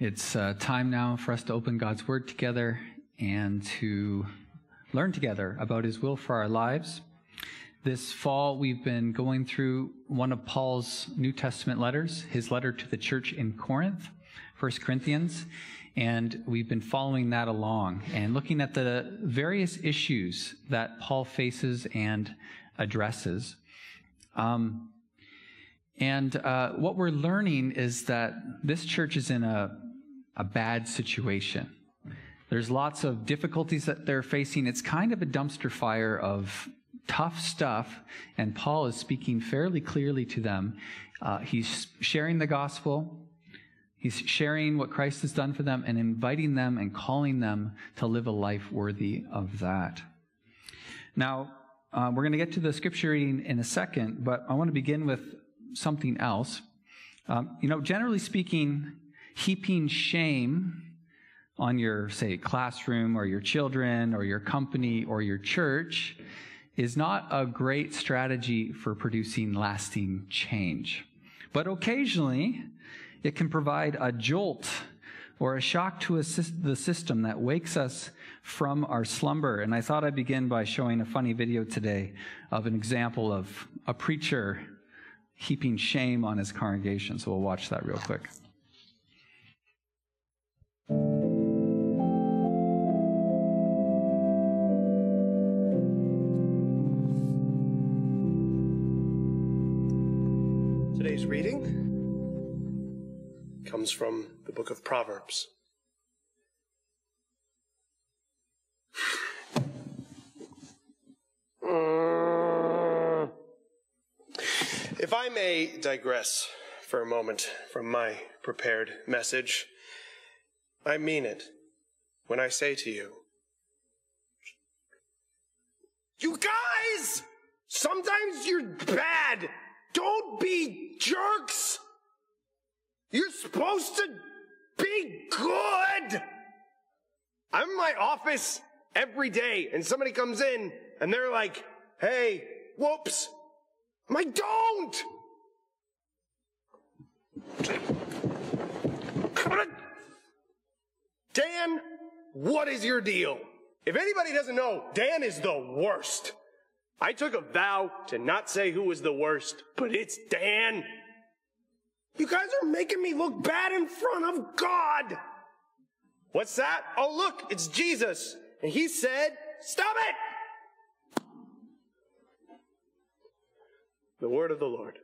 It's uh, time now for us to open God's Word together and to learn together about His will for our lives. This fall, we've been going through one of Paul's New Testament letters, his letter to the church in Corinth, 1 Corinthians, and we've been following that along and looking at the various issues that Paul faces and addresses. Um, and uh, what we're learning is that this church is in a, a bad situation. There's lots of difficulties that they're facing. It's kind of a dumpster fire of tough stuff, and Paul is speaking fairly clearly to them. Uh, he's sharing the gospel, he's sharing what Christ has done for them, and inviting them and calling them to live a life worthy of that. Now, uh, we're going to get to the scripture reading in a second, but I want to begin with something else. Um, you know, generally speaking, heaping shame on your, say, classroom or your children or your company or your church is not a great strategy for producing lasting change. But occasionally, it can provide a jolt or a shock to the system that wakes us from our slumber. And I thought I'd begin by showing a funny video today of an example of a preacher heaping shame on his congregation. So we'll watch that real quick. Today's reading comes from the book of Proverbs. If I may digress for a moment from my prepared message, I mean it when I say to you, you guys, sometimes you're bad. Don't be jerks. You're supposed to be good. I'm in my office every day and somebody comes in and they're like, hey, whoops, I don't! Dan, what is your deal? If anybody doesn't know, Dan is the worst. I took a vow to not say who was the worst, but it's Dan. You guys are making me look bad in front of God. What's that? Oh, look, it's Jesus. And he said, stop it! The word of the Lord.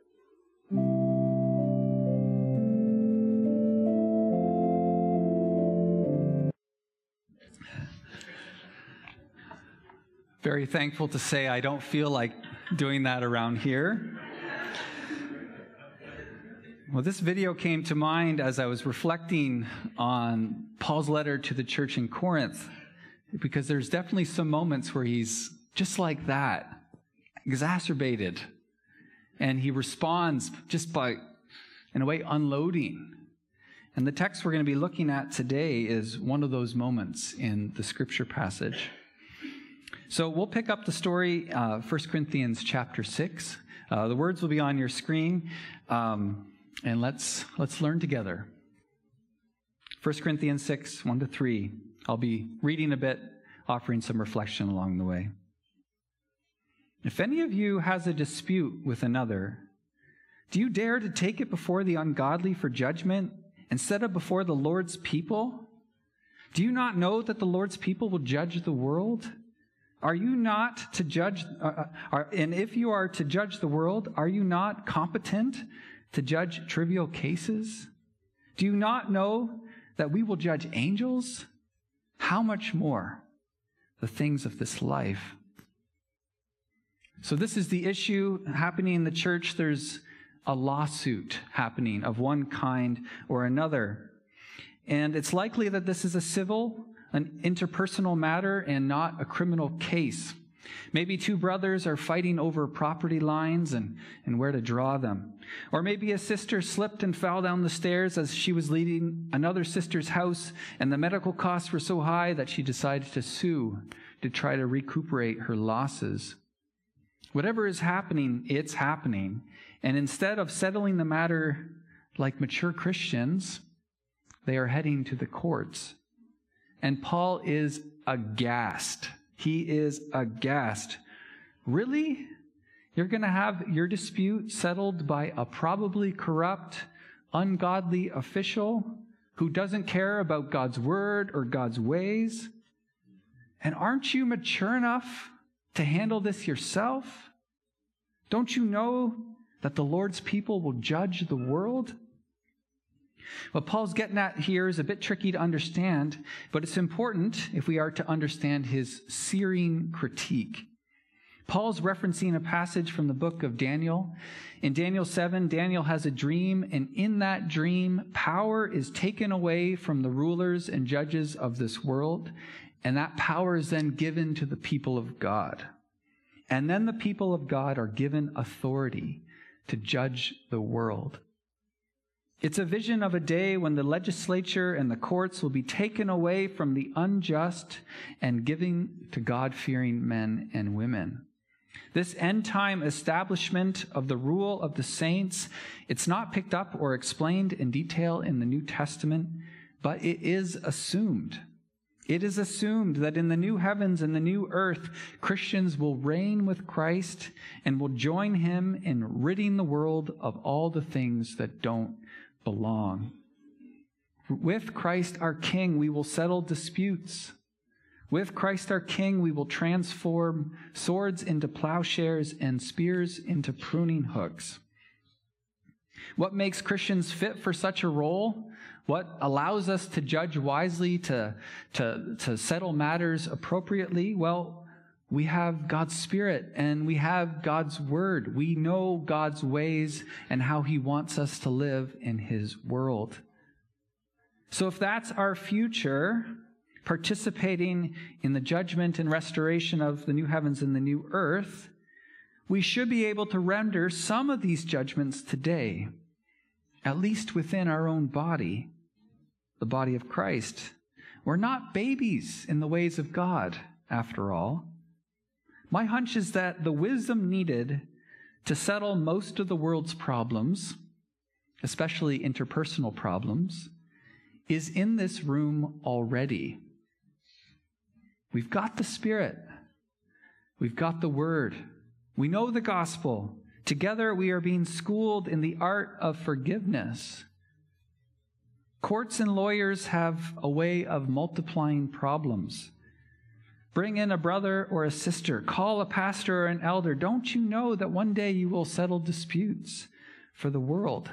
Very thankful to say I don't feel like doing that around here. Well, this video came to mind as I was reflecting on Paul's letter to the church in Corinth, because there's definitely some moments where he's just like that, exacerbated, and he responds just by, in a way, unloading. And the text we're going to be looking at today is one of those moments in the scripture passage. So we'll pick up the story, uh, 1 Corinthians chapter 6. Uh, the words will be on your screen, um, and let's, let's learn together. 1 Corinthians 6, 1 to 3. I'll be reading a bit, offering some reflection along the way. If any of you has a dispute with another, do you dare to take it before the ungodly for judgment and set of before the Lord's people? Do you not know that the Lord's people will judge the world? Are you not to judge, uh, uh are, and if you are to judge the world, are you not competent to judge trivial cases? Do you not know that we will judge angels? How much more the things of this life? So, this is the issue happening in the church. There's a lawsuit happening of one kind or another. And it's likely that this is a civil, an interpersonal matter, and not a criminal case. Maybe two brothers are fighting over property lines and, and where to draw them. Or maybe a sister slipped and fell down the stairs as she was leaving another sister's house, and the medical costs were so high that she decided to sue to try to recuperate her losses. Whatever is happening, it's happening. And instead of settling the matter like mature Christians, They are heading to the courts. And Paul is aghast. He is aghast. Really? You're going to have your dispute settled by a probably corrupt, ungodly official who doesn't care about God's word or God's ways? And aren't you mature enough to handle this yourself? Don't you know that the Lord's people will judge the world? What Paul's getting at here is a bit tricky to understand, but it's important if we are to understand his searing critique. Paul's referencing a passage from the book of Daniel. In Daniel 7, Daniel has a dream, and in that dream, power is taken away from the rulers and judges of this world, and that power is then given to the people of God. And then the people of God are given authority to judge the world. It's a vision of a day when the legislature and the courts will be taken away from the unjust and given to God fearing men and women. This end time establishment of the rule of the saints, it's not picked up or explained in detail in the New Testament, but it is assumed. It is assumed that in the new heavens and the new earth, Christians will reign with Christ and will join him in ridding the world of all the things that don't belong. With Christ our King, we will settle disputes. With Christ our King, we will transform swords into plowshares and spears into pruning hooks. What makes Christians fit for such a role? What allows us to judge wisely, to, to, to settle matters appropriately? Well, we have God's Spirit and we have God's Word. We know God's ways and how He wants us to live in His world. So if that's our future, participating in the judgment and restoration of the new heavens and the new earth, we should be able to render some of these judgments today, at least within our own body, the body of Christ. We're not babies in the ways of God, after all. My hunch is that the wisdom needed to settle most of the world's problems, especially interpersonal problems, is in this room already. We've got the Spirit. We've got the Word. We know the gospel. Together, we are being schooled in the art of forgiveness. Courts and lawyers have a way of multiplying problems. Bring in a brother or a sister. Call a pastor or an elder. Don't you know that one day you will settle disputes for the world?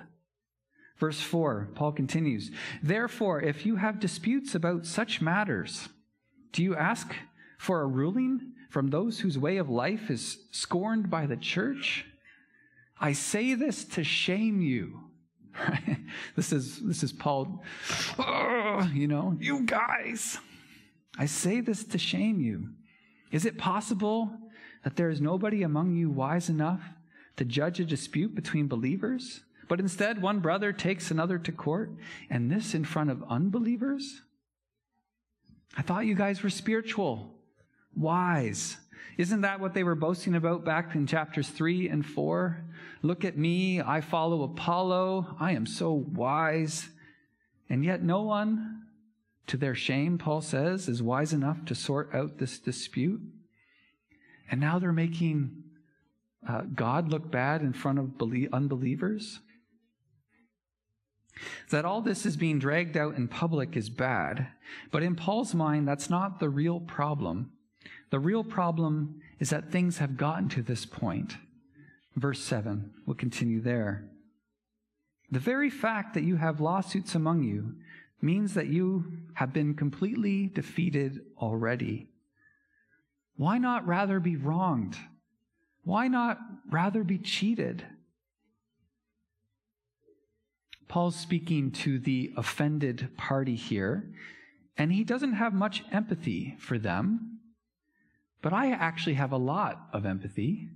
Verse 4, Paul continues Therefore, if you have disputes about such matters, do you ask for a ruling from those whose way of life is scorned by the church? I say this to shame you. this is this is Paul. Oh, you know, you guys. I say this to shame you. Is it possible that there is nobody among you wise enough to judge a dispute between believers? But instead, one brother takes another to court, and this in front of unbelievers? I thought you guys were spiritual, wise. Isn't that what they were boasting about back in chapters 3 and 4? Look at me, I follow Apollo, I am so wise. And yet, no one, to their shame, Paul says, is wise enough to sort out this dispute. And now they're making uh, God look bad in front of unbelievers. That all this is being dragged out in public is bad, but in Paul's mind, that's not the real problem. The real problem is that things have gotten to this point. Verse 7, we'll continue there. The very fact that you have lawsuits among you means that you have been completely defeated already. Why not rather be wronged? Why not rather be cheated? Paul's speaking to the offended party here, and he doesn't have much empathy for them. But I actually have a lot of empathy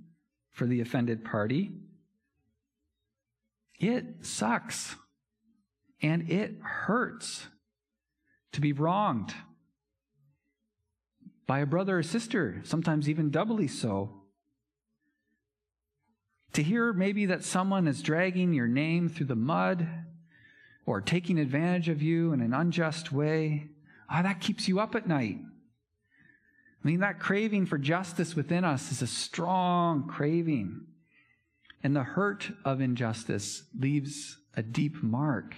for the offended party. It sucks and it hurts to be wronged by a brother or sister, sometimes even doubly so. To hear maybe that someone is dragging your name through the mud, or taking advantage of you in an unjust way, ah, that keeps you up at night. I mean, that craving for justice within us is a strong craving. And the hurt of injustice leaves a deep mark.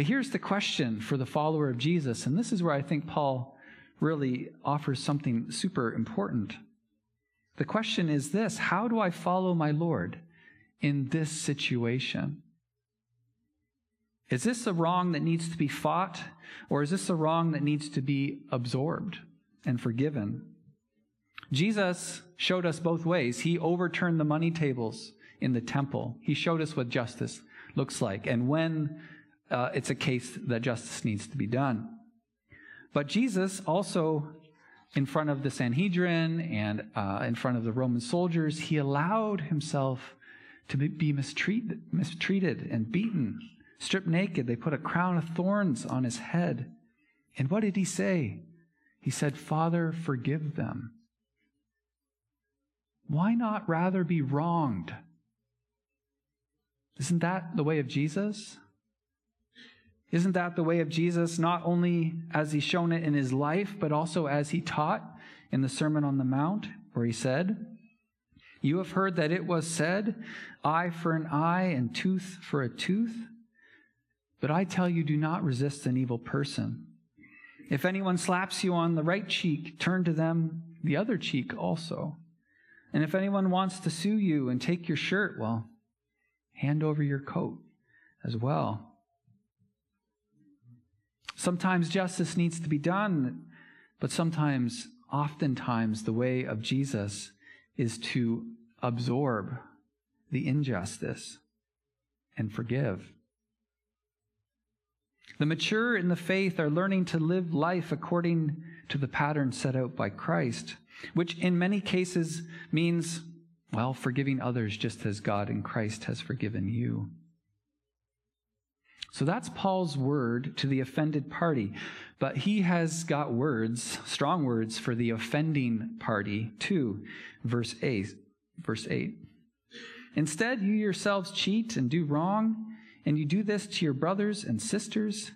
But here's the question for the follower of Jesus, and this is where I think Paul really offers something super important. The question is this How do I follow my Lord in this situation? Is this a wrong that needs to be fought, or is this a wrong that needs to be absorbed and forgiven? Jesus showed us both ways. He overturned the money tables in the temple. He showed us what justice looks like and when uh, it's a case that justice needs to be done. But Jesus also, in front of the Sanhedrin and uh, in front of the Roman soldiers, he allowed himself to be mistreated, mistreated and beaten, stripped naked. They put a crown of thorns on his head. And what did he say? He said, Father, forgive them. Why not rather be wronged? Isn't that the way of Jesus? Isn't that the way of Jesus, not only as he's shown it in his life, but also as he taught in the Sermon on the Mount, where he said, You have heard that it was said, eye for an eye and tooth for a tooth. But I tell you, do not resist an evil person. If anyone slaps you on the right cheek, turn to them the other cheek also. And if anyone wants to sue you and take your shirt, well, hand over your coat as well. Sometimes justice needs to be done, but sometimes, oftentimes, the way of Jesus is to absorb the injustice and forgive. The mature in the faith are learning to live life according to the pattern set out by Christ which in many cases means, well, forgiving others just as God in Christ has forgiven you. So that's Paul's word to the offended party. But he has got words, strong words for the offending party too. Verse 8. Verse 8. Instead, you yourselves cheat and do wrong, and you do this to your brothers and sisters.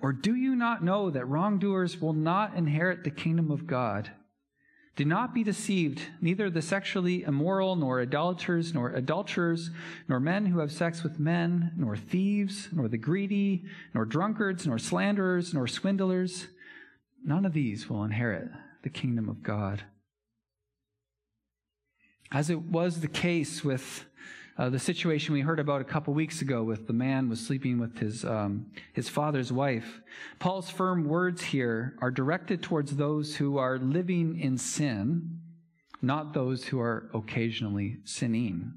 Or do you not know that wrongdoers will not inherit the kingdom of God? Do not be deceived. Neither the sexually immoral, nor idolaters, nor adulterers, nor men who have sex with men, nor thieves, nor the greedy, nor drunkards, nor slanderers, nor swindlers, none of these will inherit the kingdom of God. As it was the case with uh, the situation we heard about a couple weeks ago with the man was sleeping with his, um, his father's wife. Paul's firm words here are directed towards those who are living in sin, not those who are occasionally sinning.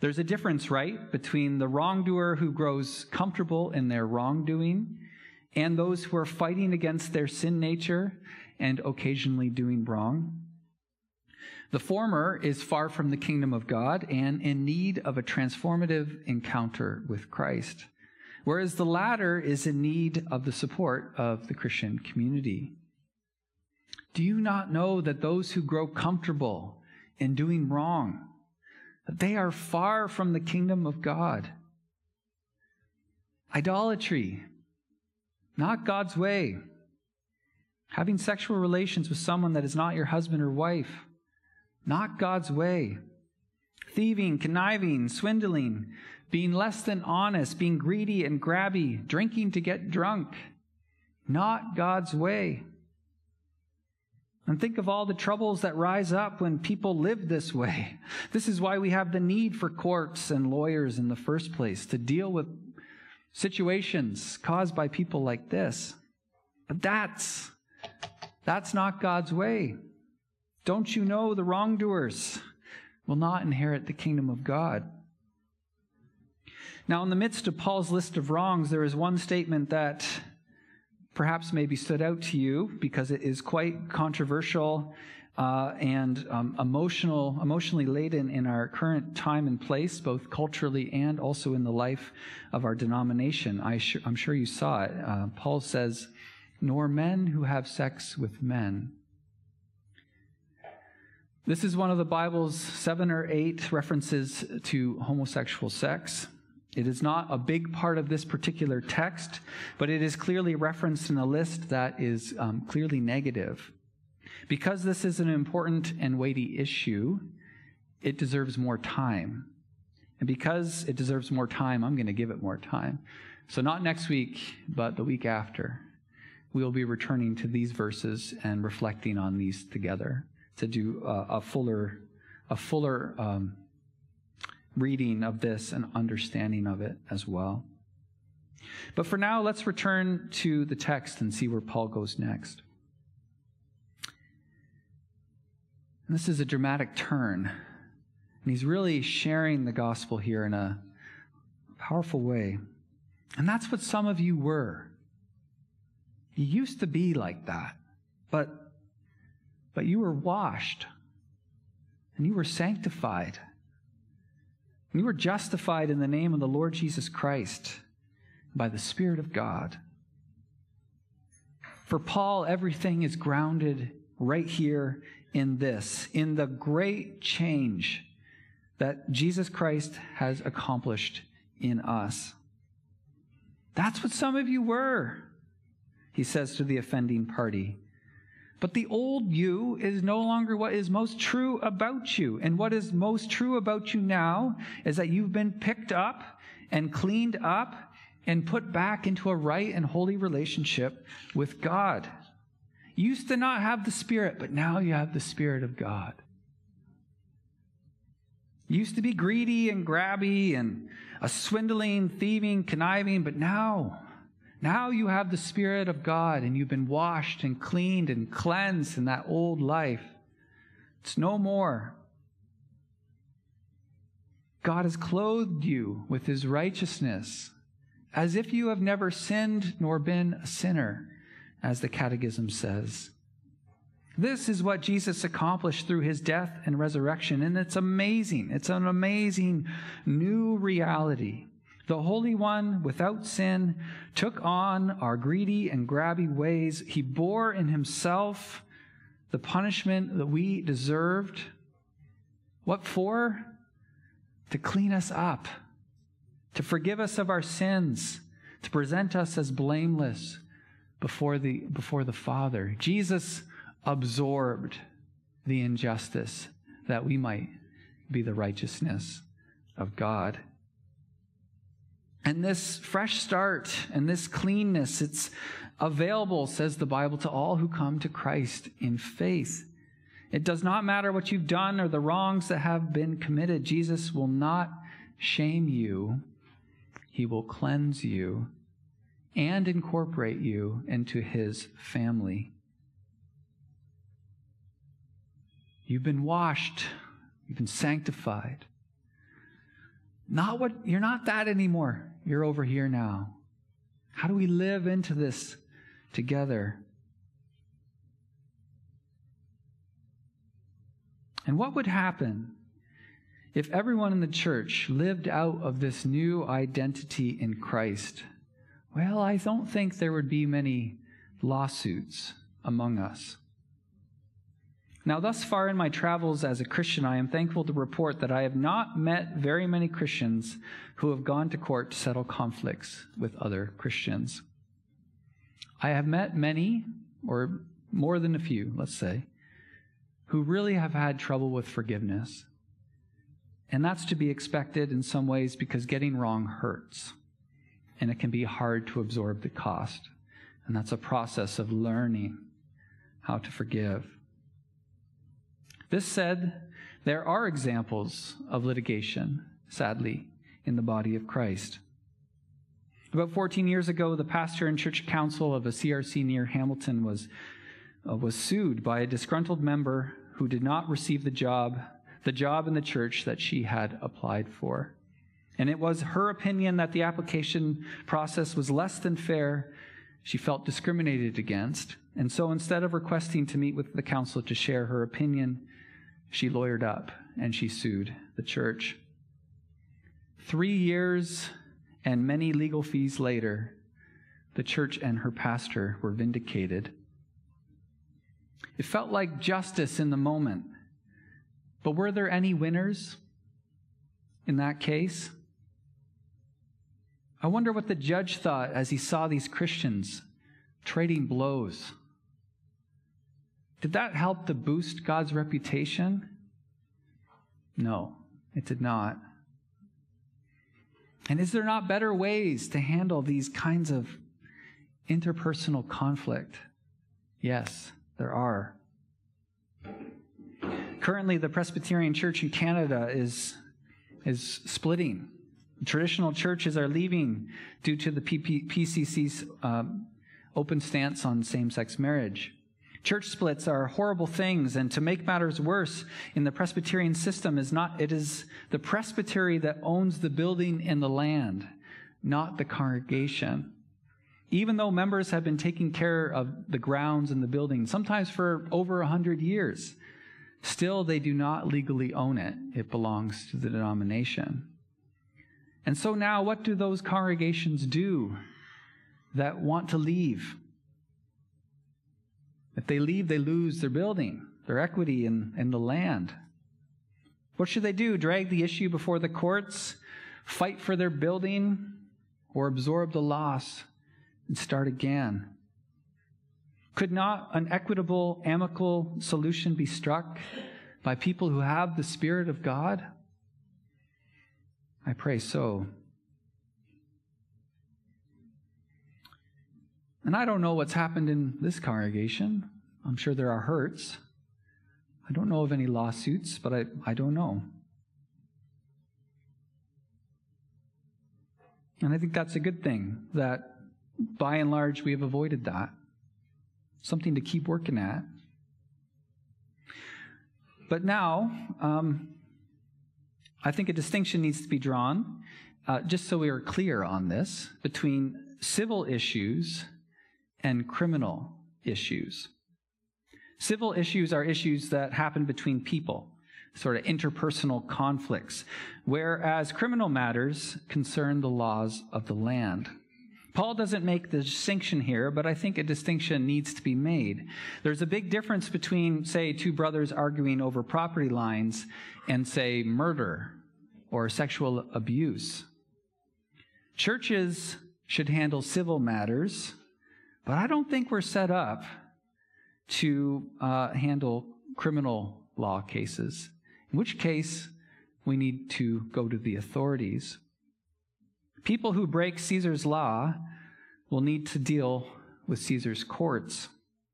There's a difference, right, between the wrongdoer who grows comfortable in their wrongdoing and those who are fighting against their sin nature and occasionally doing wrong. The former is far from the kingdom of God and in need of a transformative encounter with Christ, whereas the latter is in need of the support of the Christian community. Do you not know that those who grow comfortable in doing wrong, that they are far from the kingdom of God? Idolatry, not God's way. Having sexual relations with someone that is not your husband or wife not God's way. Thieving, conniving, swindling, being less than honest, being greedy and grabby, drinking to get drunk. Not God's way. And think of all the troubles that rise up when people live this way. This is why we have the need for courts and lawyers in the first place to deal with situations caused by people like this. But that's that's not God's way. Don't you know the wrongdoers will not inherit the kingdom of God? Now, in the midst of Paul's list of wrongs, there is one statement that perhaps maybe stood out to you because it is quite controversial uh, and um, emotional, emotionally laden in our current time and place, both culturally and also in the life of our denomination. I am sure you saw it. Uh, Paul says, "Nor men who have sex with men." This is one of the Bible's seven or eight references to homosexual sex. It is not a big part of this particular text, but it is clearly referenced in a list that is um, clearly negative. Because this is an important and weighty issue, it deserves more time. And because it deserves more time, I'm going to give it more time. So, not next week, but the week after, we will be returning to these verses and reflecting on these together to do a, a fuller, a fuller um, reading of this and understanding of it as well. But for now, let's return to the text and see where Paul goes next. And this is a dramatic turn. And he's really sharing the gospel here in a powerful way. And that's what some of you were. You used to be like that, but, but you were washed and you were sanctified and you were justified in the name of the Lord Jesus Christ by the Spirit of God. For Paul, everything is grounded right here in this, in the great change that Jesus Christ has accomplished in us. That's what some of you were, he says to the offending party. But the old you is no longer what is most true about you. And what is most true about you now is that you've been picked up and cleaned up and put back into a right and holy relationship with God. You used to not have the Spirit, but now you have the Spirit of God. You used to be greedy and grabby and a swindling, thieving, conniving, but now now you have the Spirit of God and you've been washed and cleaned and cleansed in that old life. It's no more. God has clothed you with his righteousness as if you have never sinned nor been a sinner, as the Catechism says. This is what Jesus accomplished through his death and resurrection, and it's amazing. It's an amazing new reality. The Holy One, without sin, took on our greedy and grabby ways. He bore in himself the punishment that we deserved. What for? To clean us up, to forgive us of our sins, to present us as blameless before the, before the Father. Jesus absorbed the injustice that we might be the righteousness of God. And this fresh start and this cleanness, it's available, says the Bible, to all who come to Christ in faith. It does not matter what you've done or the wrongs that have been committed. Jesus will not shame you. He will cleanse you and incorporate you into his family. You've been washed. You've been sanctified. Not what, you're not that anymore. You're over here now. How do we live into this together? And what would happen if everyone in the church lived out of this new identity in Christ? Well, I don't think there would be many lawsuits among us. Now, thus far in my travels as a Christian, I am thankful to report that I have not met very many Christians who have gone to court to settle conflicts with other Christians. I have met many, or more than a few, let's say, who really have had trouble with forgiveness. And that's to be expected in some ways because getting wrong hurts. And it can be hard to absorb the cost. And that's a process of learning how to forgive. This said, there are examples of litigation, sadly, in the body of Christ. About 14 years ago, the pastor and church council of a CRC near Hamilton was, uh, was sued by a disgruntled member who did not receive the job, the job in the church that she had applied for. And it was her opinion that the application process was less than fair. She felt discriminated against. And so instead of requesting to meet with the council to share her opinion, she lawyered up and she sued the church. Three years and many legal fees later, the church and her pastor were vindicated. It felt like justice in the moment, But were there any winners in that case? I wonder what the judge thought as he saw these Christians trading blows. Did that help to boost God's reputation? No, it did not. And is there not better ways to handle these kinds of interpersonal conflict? Yes, there are. Currently, the Presbyterian Church in Canada is, is splitting. Traditional churches are leaving due to the PCC's um, open stance on same sex marriage. Church splits are horrible things, and to make matters worse, in the Presbyterian system is not it is the presbytery that owns the building and the land, not the congregation. Even though members have been taking care of the grounds and the building, sometimes for over a hundred years, still they do not legally own it. It belongs to the denomination. And so now, what do those congregations do that want to leave? If they leave, they lose their building, their equity in the land. What should they do? Drag the issue before the courts, fight for their building, or absorb the loss and start again? Could not an equitable, amicable solution be struck by people who have the Spirit of God? I pray so. And I don't know what's happened in this congregation. I'm sure there are hurts. I don't know of any lawsuits, but I, I don't know. And I think that's a good thing that by and large we have avoided that. Something to keep working at. But now, um, I think a distinction needs to be drawn, uh, just so we are clear on this, between civil issues and criminal issues. Civil issues are issues that happen between people, sort of interpersonal conflicts, whereas criminal matters concern the laws of the land. Paul doesn't make the distinction here, but I think a distinction needs to be made. There's a big difference between, say, two brothers arguing over property lines and, say, murder or sexual abuse. Churches should handle civil matters but I don't think we're set up to uh, handle criminal law cases, in which case we need to go to the authorities. People who break Caesar's law will need to deal with Caesar's courts.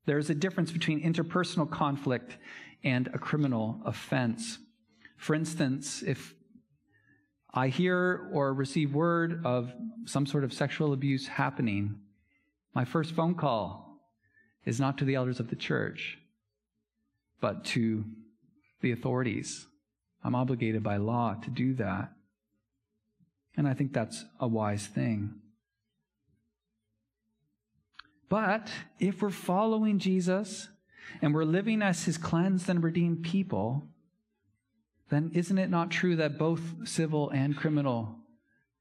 There is a difference between interpersonal conflict and a criminal offense. For instance, if I hear or receive word of some sort of sexual abuse happening, my first phone call is not to the elders of the church, but to the authorities. I'm obligated by law to do that. And I think that's a wise thing. But if we're following Jesus and we're living as his cleansed and redeemed people, then isn't it not true that both civil and criminal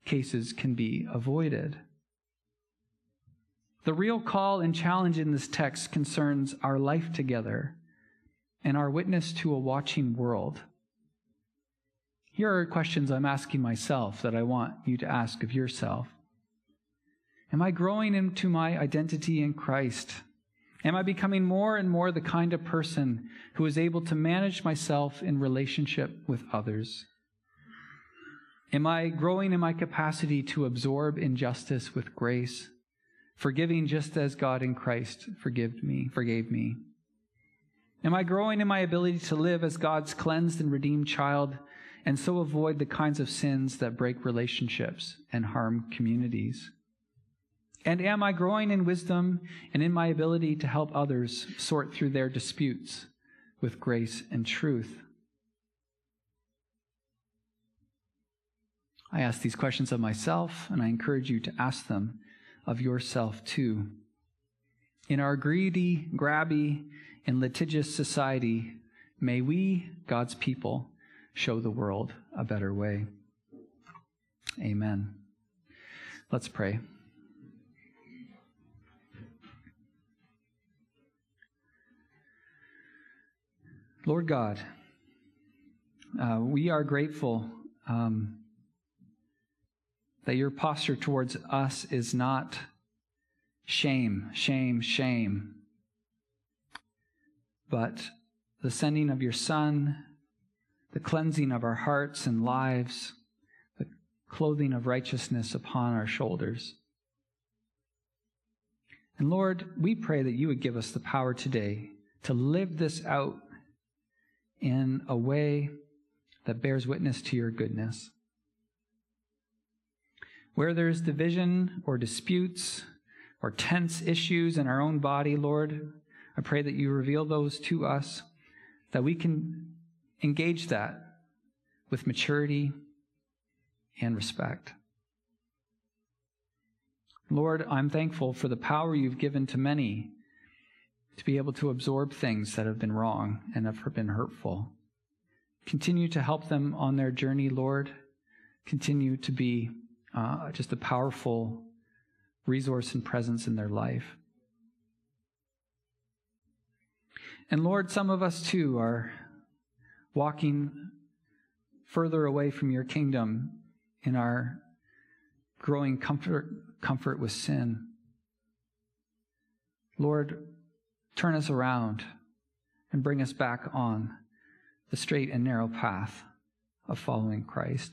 cases can be avoided? The real call and challenge in this text concerns our life together and our witness to a watching world. Here are questions I'm asking myself that I want you to ask of yourself. Am I growing into my identity in Christ? Am I becoming more and more the kind of person who is able to manage myself in relationship with others? Am I growing in my capacity to absorb injustice with grace? Forgiving just as God in Christ forgave me, forgave me? Am I growing in my ability to live as God's cleansed and redeemed child and so avoid the kinds of sins that break relationships and harm communities? And am I growing in wisdom and in my ability to help others sort through their disputes with grace and truth? I ask these questions of myself, and I encourage you to ask them of yourself too. In our greedy, grabby, and litigious society, may we, God's people, show the world a better way. Amen. Let's pray. Lord God, uh, we are grateful um, that your posture towards us is not shame, shame, shame, but the sending of your Son, the cleansing of our hearts and lives, the clothing of righteousness upon our shoulders. And Lord, we pray that you would give us the power today to live this out in a way that bears witness to your goodness. Where there is division or disputes or tense issues in our own body, Lord, I pray that you reveal those to us, that we can engage that with maturity and respect. Lord, I'm thankful for the power you've given to many to be able to absorb things that have been wrong and have been hurtful. Continue to help them on their journey, Lord. Continue to be uh, just a powerful resource and presence in their life. And Lord, some of us too are walking further away from your kingdom in our growing comfort comfort with sin. Lord, turn us around and bring us back on the straight and narrow path of following Christ.